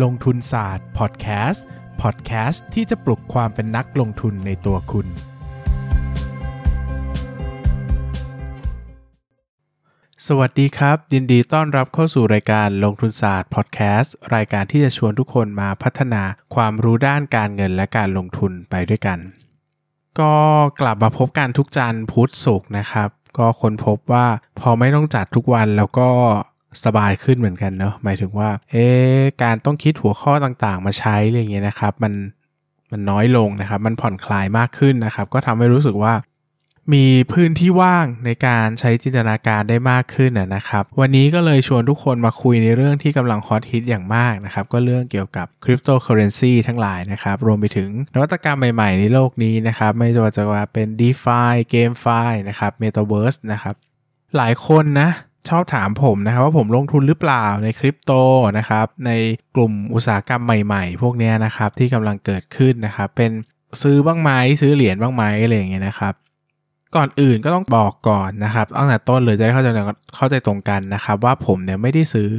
ลงทุนศาสตร์พอดแคสต์พอดแคสต์ที่จะปลุกความเป็นนักลงทุนในตัวคุณ สวัสดีครับ ยินดีต้อนรับเข้าสู่รายการลงทุนศาสตร์พอดแคสต์รายการที่จะชวนทุกคนมาพัฒนาความรู้ด้านการเงินและการลงทุนไปด้วยกัน ก็กลับมาพบกันทุกจันทร์พุธศุกร์นะครับ ก็ค้นพบว่าพอไม่ต้องจัดทุกวันแล้วก็ สบายขึ้นเหมือนกันเนาะหมายถึงว่า เอ๊การต้องคิดหัวข้อต่างๆ มาใช้อะไรเงี้ยนะครับ มันมันน้อยลงนะครับ มันผ่อนคลายมากขึ้นนะครับ ก็ทำให้รู้สึกว่ามีพื้นที่ว่างในการใช้จินตนาการได้มากขึ้นนะครับ วันนี้ก็เลยชวนทุกคนมาคุยในเรื่องที่กำลังฮอตฮิตอย่างมากนะครับ ก็เรื่องเกี่ยวกับคริปโตเคอเรนซีทั้งหลายนะครับ รวมไปถึงนวัตกรรมใหม่ๆในโลกนี้นะครับ ไม่ว่าจะว่าเป็น d e f า GameFi นะครับ Metaverse นะครับ หลายคนนะ ชอบถามผมนะครับว่าผมลงทุนหรือเปล่าในคริปโตนะครับ ในกลุ่มอุตสาหกรรมใหม่ๆ พวกนี้นะครับ ที่กำลังเกิดขึ้นนะครับ เป็นซื้อบ้างไหมซื้อเหรียญบ้างไหมอะไรอย่างเงี้ยนะครับ ก่อนอื่นก็ต้องบอกก่อนนะครับตั้งแต่ต้นเลยจะได้เข้าใจเข้าใจตรงกันนะครับ ว่าผมเนี่ยไม่ได้ซื้อ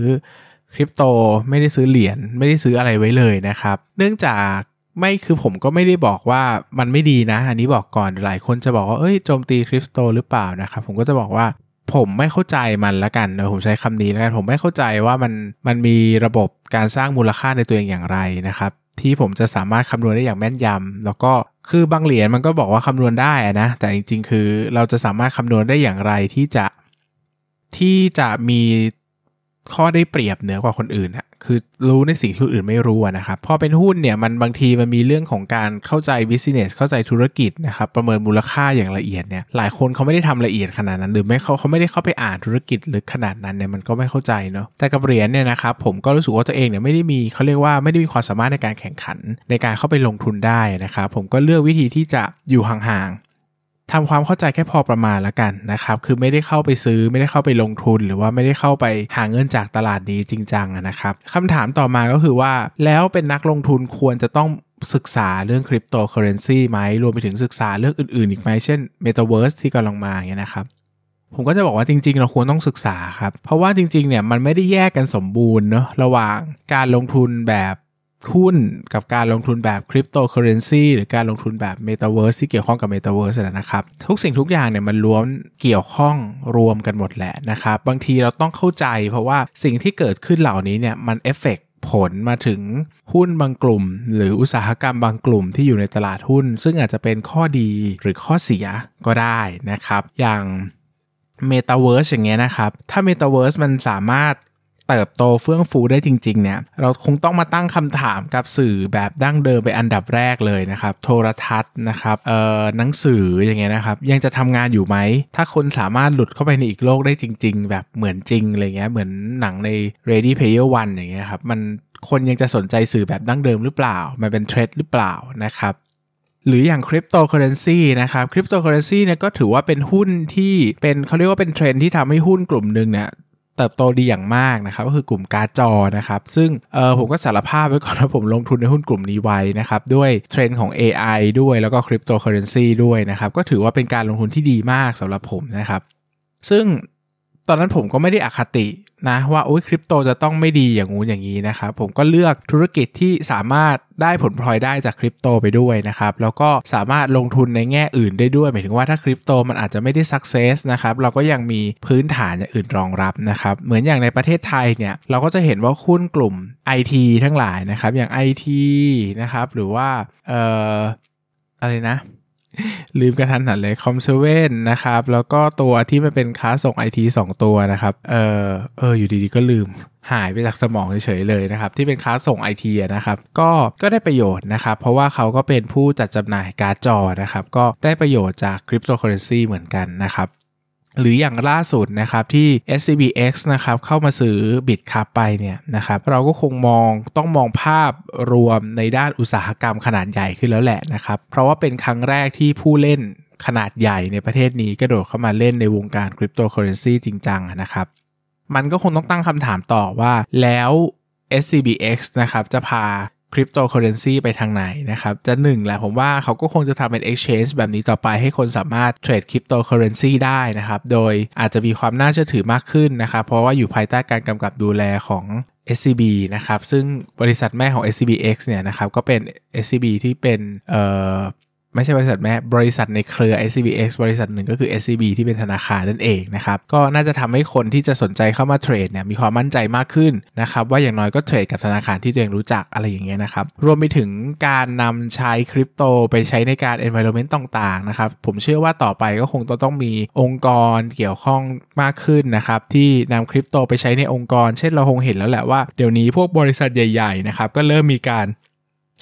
คริปโตไม่ได้ซื้อเหรียญไม่ได้ซื้ออะไรไว้เลยนะครับ เนื่องจากไม่คือผมก็ไม่ได้บอกว่ามันไม่ดีนะ อันนี้บอกก่อนหลายคนจะบอกว่าเอ้ยโจมตีคริปโตหรือเปล่านะครับ ผมก็จะบอกว่า ผมไม่เข้าใจมันละกันนะผมใช้คำนี้แล้วกันผมไม่เข้าใจว่ามันมันมีระบบการสร้างมูลค่าในตัวเองอย่างไรนะครับ ที่ผมจะสามารถคำนวณได้อย่างแม่นยำแล้วก็คือบางเหรียญมันก็บอกว่าคำนวณได้นะ แต่จริง ๆ คือเราจะสามารถคำนวณได้อย่างไรที่จะที่จะมีข้อได้เปรียบเหนือกว่าคนอื่นอะ คือรู้ในสิ่งที่อื่นไม่รู้นะครับ พอเป็นหุ้นเนี่ยมันบางทีมันมีเรื่องของการเข้าใจ business เข้าใจธุรกิจนะครับ ประเมินมูลค่าอย่างละเอียดเนี่ย หลายคนเขาไม่ได้ทำละเอียดขนาดนั้น หรือไม่เขาเขาไม่ได้เข้าไปอ่านธุรกิจลึกขนาดนั้นเนี่ยมันก็ไม่เข้าใจเนาะ แต่กับเหรียญเนี่ยนะครับผมก็รู้สึกว่าตัวเองเนี่ยไม่ได้มีเขาเรียกว่าไม่ได้มีความสามารถในการแข่งขัน ในการเข้าไปลงทุนได้นะครับผมก็เลือกวิธีที่จะอยู่ห่าง ทำความเข้าใจแค่พอประมาณแล้วกันนะครับ คือไม่ได้เข้าไปซื้อไม่ได้เข้าไปลงทุน หรือว่าไม่ได้เข้าไปหาเงินจากตลาดนี้จริงจังนะครับคำถามต่อมาก็คือว่า แล้วเป็นนักลงทุนควรจะต้องศึกษาเรื่องคริปโตเคอเรนซีไหม รวมไปถึงศึกษาเรื่องอื่นๆ อีกไหม เช่น Metaverse ที่กำลังมาอย่างนี้นะครับผมก็จะบอกว่าจริงๆ เราควรต้องศึกษาครับ เพราะว่าจริงๆ เนี่ยมันไม่ได้แยกกันสมบูรณ์เนาะระหว่างการลงทุนแบบ หุ้นกับการลงทุนแบบคริปโตเคอเรนซีหรือการลงทุนแบบเมตาเวิร์สที่เกี่ยวข้องกับเมตาเวิร์สนะครับ ทุกสิ่งทุกอย่างเนี่ยมันล้วนเกี่ยวข้องรวมกันหมดแหละนะครับ บางทีเราต้องเข้าใจเพราะว่าสิ่งที่เกิดขึ้นเหล่านี้เนี่ยมันเอฟเฟกผลมาถึงหุ้นบางกลุ่ม หรืออุตสาหกรรมบางกลุ่มที่อยู่ในตลาดหุ้น ซึ่งอาจจะเป็นข้อดีหรือข้อเสียก็ได้นะครับ อย่างเมตาเวิร์สอย่างเงี้ยนะครับ ถ้าเมตาเวิร์สมันสามารถ เติบโตเฟื่องฟูได้จริง ๆ เนี่ย เราคงต้องมาตั้งคำถามกับสื่อแบบดั้งเดิมไปอันดับแรกเลยนะครับ โทรทัศน์นะครับเอ่อหนังสืออย่างเงี้ยนะครับ ยังจะทำงานอยู่ไหม ถ้าคนสามารถหลุดเข้าไปในอีกโลกได้จริง ๆ แบบเหมือนจริงอะไรเงี้ยเหมือนหนังใน Ready Player One อย่างเงี้ยครับมันคนยังจะสนใจสื่อแบบดั้งเดิมหรือเปล่า มันเป็น threat หรือเปล่านะครับหรืออย่างคริปโตเคอเรนซีนะครับคริปโตเคอเรนซีเนี่ยก็ถือว่าเป็นหุ้นที่เป็นเขาเรียกว่าเป็นเทรนด์ที่ทำให้หุ้นกลุ่มหนึ่งเนี่ย เติบโตดีอย่างมากนะครับก็คือกลุ่มการ์ดจอนะครับ ซึ่งเออผมก็สารภาพไว้ก่อนว่าผมลงทุนในหุ้นกลุ่มนี้ไว้นะครับ ด้วยเทรนด์ของ AI ด้วยแล้วก็คริปโตเคอเรนซีด้วยนะครับ ก็ถือว่าเป็นการลงทุนที่ดีมากสำหรับผมนะครับ ซึ่ง ตอนนั้นผมก็ไม่ได้อคตินะว่าโอ้ยคริปโตจะต้องไม่ดีอย่างงู้นอย่างนี้นะครับผมก็เลือกธุรกิจที่สามารถได้ผลพลอยได้จากคริปโตไปด้วยนะครับแล้วก็สามารถลงทุนในแง่อื่นได้ด้วยหมายถึงว่าถ้าคริปโตมันอาจจะไม่ได้ success นะครับเราก็ยังมีพื้นฐานอย่างอื่นรองรับนะครับเหมือนอย่างในประเทศไทยเนี่ยเราก็จะเห็นว่าหุ้นกลุ่ม IT ทั้งหลายนะครับอย่าง IT นะครับหรือว่าเอ่ออะไรนะ ลืมกระทันหันเลยคอมเซเว่นนะครับ แล้วก็ตัวที่มันเป็นค้าส่งไอทีสองตัวนะครับ เออเอออยู่ดีๆก็ลืมหายไปจากสมองเฉยๆเลยนะครับ ที่เป็นค้าส่งไอทีนะครับ ก็ก็ได้ประโยชน์นะครับ เพราะว่าเขาก็เป็นผู้จัดจำหน่ายการ์ดจอนะครับ ก็ได้ประโยชน์จากคริปโตเคอเรนซีเหมือนกันนะครับ หรืออย่างล่าสุดนะครับที่ SCBX นะครับเข้ามาซื้อ Bitkub ไปเนี่ยนะครับเราก็คงมองต้องมองภาพรวมในด้านอุตสาหกรรมขนาดใหญ่ขึ้นแล้วแหละนะครับ เพราะว่าเป็นครั้งแรกที่ผู้เล่นขนาดใหญ่ในประเทศนี้กระโดดเข้ามาเล่นในวงการคริปโตเคอเรนซีจริงจังนะครับ มันก็คงต้องตั้งคำถามต่อว่าแล้ว SCBX นะครับจะพา คริปโตเคอเรนซีไปทางไหนนะครับ จะหนึ่งแหละผมว่าเขาก็คงจะทำเป็น exchange แบบนี้ต่อไปให้คนสามารถเทรดคริปโตเคอเรนซีได้นะครับ โดยอาจจะมีความน่าเชื่อถือมากขึ้นนะครับ เพราะว่าอยู่ภายใต้การกำกับดูแลของ SCB นะครับ ซึ่งบริษัทแม่ของ SCBX เนี่ยนะครับ ก็เป็น SCB ที่เป็นเอ่อ ไม่ใช่บริษัทแม่บริษัทในเครือ SCBX บริษัทหนึ่งก็คือ SCB ที่เป็นธนาคารนั่นเองนะครับ ก็น่าจะทำให้คนที่จะสนใจเข้ามาเทรดเนี่ยมีความมั่นใจมากขึ้นนะครับว่าอย่างน้อยก็เทรดกับธนาคารที่ตัวเองรู้จักอะไรอย่างเงี้ยนะครับ รวมไปถึงการนำใช้คริปโตไปใช้ในการ environment ต่างๆนะครับ ผมเชื่อว่าต่อไปก็คงต้องมีองค์กรเกี่ยวข้องมากขึ้นนะครับที่นำคริปโตไปใช้ในองค์กร เช่นเราคงเห็นแล้วแหละว่าเดี๋ยวนี้พวกบริษัทใหญ่ๆนะครับก็เริ่มมีการ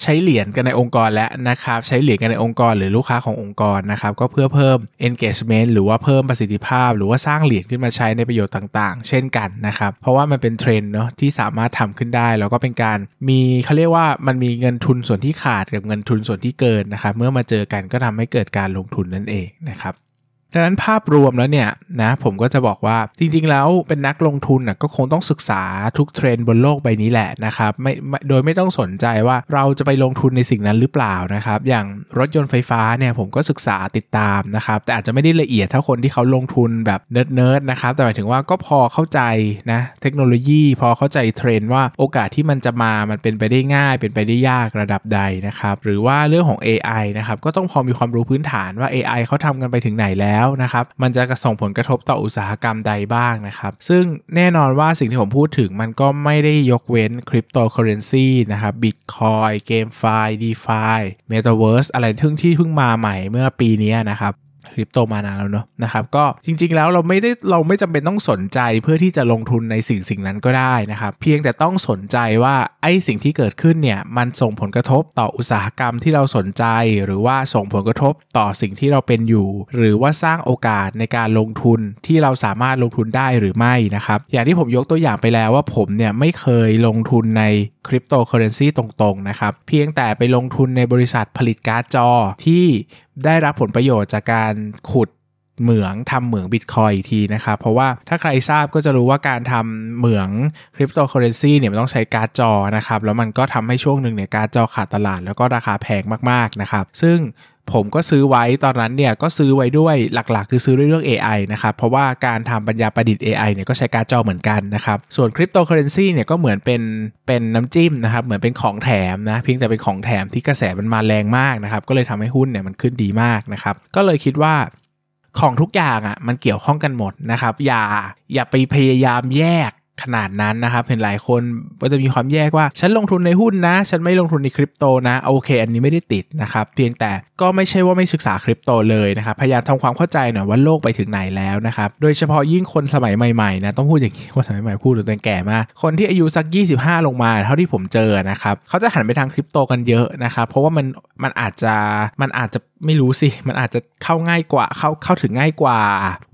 ใช้เหรียญกันในองค์กรแล้วนะครับ ใช้เหรียญกันในองค์กร หรือลูกค้าขององค์กรนะครับก็เพื่อเพิ่ม engagement หรือว่าเพิ่มประสิทธิภาพ หรือว่าสร้างเหรียญขึ้นมาใช้ในประโยชน์ต่างๆ เช่นกันนะครับเพราะว่ามันเป็นเทรนเนาะที่สามารถทำขึ้นได้ แล้วก็เป็นการมีเขาเรียกว่ามันมีเงินทุนส่วนที่ขาดกับเงินทุนส่วนที่เกินนะครับเมื่อมาเจอกันก็ทำให้เกิดการลงทุนนั่นเองนะครับ ดังนั้นภาพรวมแล้วเนี่ยนะผมก็จะบอกว่าจริงๆแล้วเป็นนักลงทุนนะก็คงต้องศึกษาทุกเทรนด์บนโลกใบนี้แหละนะครับไม่โดยไม่ต้องสนใจว่าเราจะไปลงทุนในสิ่งนั้นหรือเปล่านะครับ อย่างรถยนต์ไฟฟ้าเนี่ยผมก็ศึกษาติดตามนะครับ แต่อาจจะไม่ได้ละเอียดเท่าคนที่เขาลงทุนแบบเนิร์ดๆนะครับแต่หมายถึงว่าก็พอเข้าใจนะเทคโนโลยี พอเข้าใจเทรนด์ว่าโอกาสที่มันจะมามันเป็นไปได้ง่าย เป็นไปได้ยากระดับใดนะครับหรือว่าเรื่องของ AI นะครับก็ต้องพอมีความรู้พื้นฐานว่า AI เขาทำกันไปถึงไหนแล้วนะครับ มันจะส่งผลกระทบต่ออุตสาหกรรมใดบ้างนะครับ ซึ่งแน่นอนว่าสิ่งที่ผมพูดถึงมันก็ไม่ได้ยกเว้นคริปโตเคอเรนซีนะครับบิตคอยน์ GameFi DeFi เมตาเวิร์สอะไรทึ่งที่เพิ่งมาใหม่เมื่อปีนี้นะครับ คริปโตมานานแล้วเนาะนะครับก็จริงๆแล้วเราไม่ได้เราไม่จำเป็นต้องสนใจเพื่อที่จะลงทุนในสิ่งสิ่งนั้นก็ได้นะครับเพียงแต่ต้องสนใจว่าไอ้สิ่งที่เกิดขึ้นเนี่ยมันส่งผลกระทบต่ออุตสาหกรรมที่เราสนใจ หรือว่าส่งผลกระทบต่อสิ่งที่เราเป็นอยู่ หรือว่าสร้างโอกาสในการลงทุนที่เราสามารถลงทุนได้หรือไม่นะครับอย่างที่ผมยกตัวอย่างไปแล้วว่าผมเนี่ยไม่เคยลงทุนในคริปโตเคอเรนซีตรงๆนะครับเพียงแต่ไปลงทุนในบริษัทผลิตการ์ดจอที่ได้รับผลประโยชน์จากการขุดเหมืองทำเหมืองบิตคอยน์ทีนะครับ เพราะว่าถ้าใครทราบก็จะรู้ว่าการทำเหมืองคริปโตเคอเรนซีเนี่ยมันต้องใช้การ์ดจอนะครับ แล้วมันก็ทำให้ช่วงหนึ่งเนี่ยการ์ดจอขาดตลาดแล้วก็ราคาแพงมากๆนะครับ ซึ่ง ผมก็ซื้อไว้ตอนนั้นเนี่ยก็ซื้อไว้ด้วยหลักๆ คือซื้อด้วยเรื่อง AI นะครับเพราะว่าการทำปัญญาประดิษฐ์ AI เนี่ยก็ใช้การ์ดจอเหมือนกันนะครับส่วนคริปโตเคอเรนซีเนี่ยก็เหมือนเป็นเป็นน้ำจิ้มนะครับเหมือนเป็นของแถมนะเพียงแต่เป็นของแถมที่กระแสมันมาแรงมากนะครับก็เลยทำให้หุ้นเนี่ยมันขึ้นดีมากนะครับก็เลยคิดว่าของทุกอย่างอะ่ะมันเกี่ยวข้องกันหมดนะครับอย่าอย่าไปพยายามแยก ขนาดนั้นนะครับเห็นหลายคนก็จะมีความแยกว่า ฉันลงทุนในหุ้นนะ ฉันไม่ลงทุนในคริปโตนะโอเค อันนี้ไม่ได้ติดนะครับ เพียงแต่ก็ไม่ใช่ว่าไม่ศึกษาคริปโตเลยนะครับ พยายามทำความเข้าใจหน่อยว่าโลกไปถึงไหนแล้วนะครับ โดยเฉพาะยิ่งคนสมัยใหม่ๆนะต้องพูดอย่างนี้คนสมัยใหม่พูดหรือตัวแก่มาก คนที่อายุสัก 25 ลงมา เท่าที่ผมเจอนะครับเขาจะหันไปทางคริปโตกันเยอะนะครับเพราะว่ามันมันอาจจะมันอาจจะไม่รู้สิ มันอาจจะเข้าง่ายกว่าเข้าเข้าถึงง่ายกว่า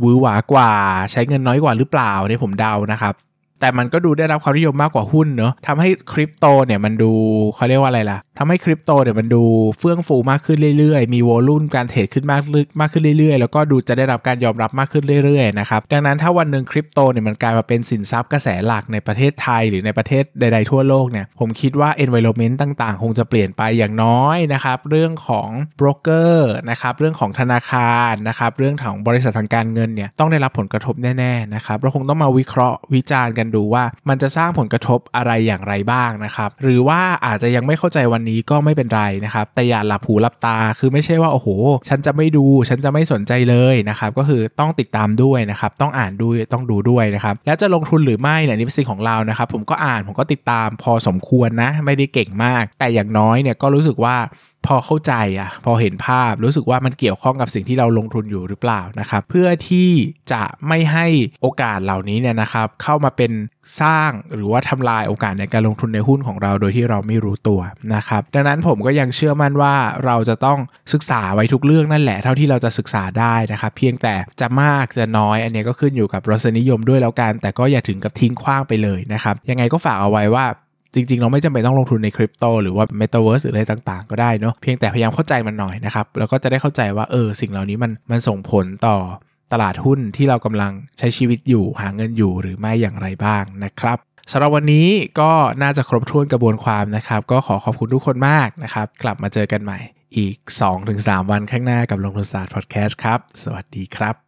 วือหวากว่า ใช้เงินน้อยกว่าหรือเปล่าเนี่ยผมเดานะครับ แต่มันก็ดูได้รับความนิยมมากกว่าหุ้นเนอะทำให้คริปโตเนี่ยมันดูเขาเรียกว่าอะไรล่ะทำให้คริปโตเนี่ยมันดูเฟื่องฟูมากขึ้นเรื่อยๆ มีโวลุ่มการเทรดขึ้นมากลึกมากขึ้นเรื่อยๆ แล้วก็ดูจะได้รับการยอมรับมากขึ้นเรื่อยๆนะครับ ดังนั้นถ้าวันหนึ่งคริปโตเนี่ยมันกลายมาเป็นสินทรัพย์กระแสหลักในประเทศไทยหรือในประเทศใด ๆ ทั่วโลกเนี่ย ผมคิดว่า environment ต่างๆ คงจะเปลี่ยนไปอย่างน้อยนะครับ เรื่องของโบรกเกอร์นะครับ เรื่องของธนาคารนะครับ เรื่องของบริษัททางการเงินเนี่ยต้องได้รับผลกระทบแน่ๆนะครับ เราคงต้องมาวิเคราะห์วิจารณ์กันดูว่า มันจะสร้างผลกระทบอะไรอย่างไรบ้างนะครับหรือว่าอาจจะยังไม่เข้าใจวันนี้ก็ไม่เป็นไรนะครับแต่อย่าหลับหูหลับตาคือไม่ใช่ว่าโอ้โห ฉันจะไม่ดู ฉันจะไม่สนใจเลยนะครับก็คือต้องติดตามด้วยนะครับต้องอ่านด้วยต้องดูด้วยนะครับแล้วจะลงทุนหรือไม่เนี่ยนี่เป็นสิ่งของเรานะครับผมก็อ่านผมก็ติดตามพอสมควรนะ ไม่ได้เก่งมาก แต่อย่างน้อยเนี่ยก็รู้สึกว่า พอเข้าใจอะพอเห็นภาพรู้สึกว่ามันเกี่ยวข้องกับสิ่งที่เราลงทุนอยู่หรือเปล่านะครับ เพื่อที่จะไม่ให้โอกาสเหล่านี้เนี่ยนะครับเข้ามาเป็นสร้างหรือว่าทำลายโอกาสในการลงทุนในหุ้นของเราโดยที่เราไม่รู้ตัวนะครับ ดังนั้นผมก็ยังเชื่อมั่นว่าเราจะต้องศึกษาไว้ทุกเรื่องนั่นแหละเท่าที่เราจะศึกษาได้นะครับ เพียงแต่จะมากจะน้อย อันนี้ก็ขึ้นอยู่กับรสนิยมด้วยแล้วกัน แต่ก็อย่าถึงกับทิ้งขว้างไปเลยนะครับ ยังไงก็ฝากเอาไว้ว่า จริงๆ เราไม่จำเป็นต้องลงทุนในคริปโตหรือว่าเมตาเวิร์สหรืออะไรต่างๆ ก็ได้เนาะเพียงแต่พยายามเข้าใจมันหน่อยนะครับ แล้วก็จะได้เข้าใจว่าเออสิ่งเหล่านี้มันมันส่งผลต่อตลาดหุ้นที่เรากำลังใช้ชีวิตอยู่หาเงินอยู่หรือไม่อย่างไรบ้างนะครับสำหรับวันนี้ก็น่าจะครบถ้วนกระบวนความนะครับ ก็ขอขอบคุณทุกคนมากนะครับ กลับมาเจอกันใหม่อีก 2-3 วันข้างหน้ากับลงทุนศาสตร์พอดแคสต์ครับ สวัสดีครับ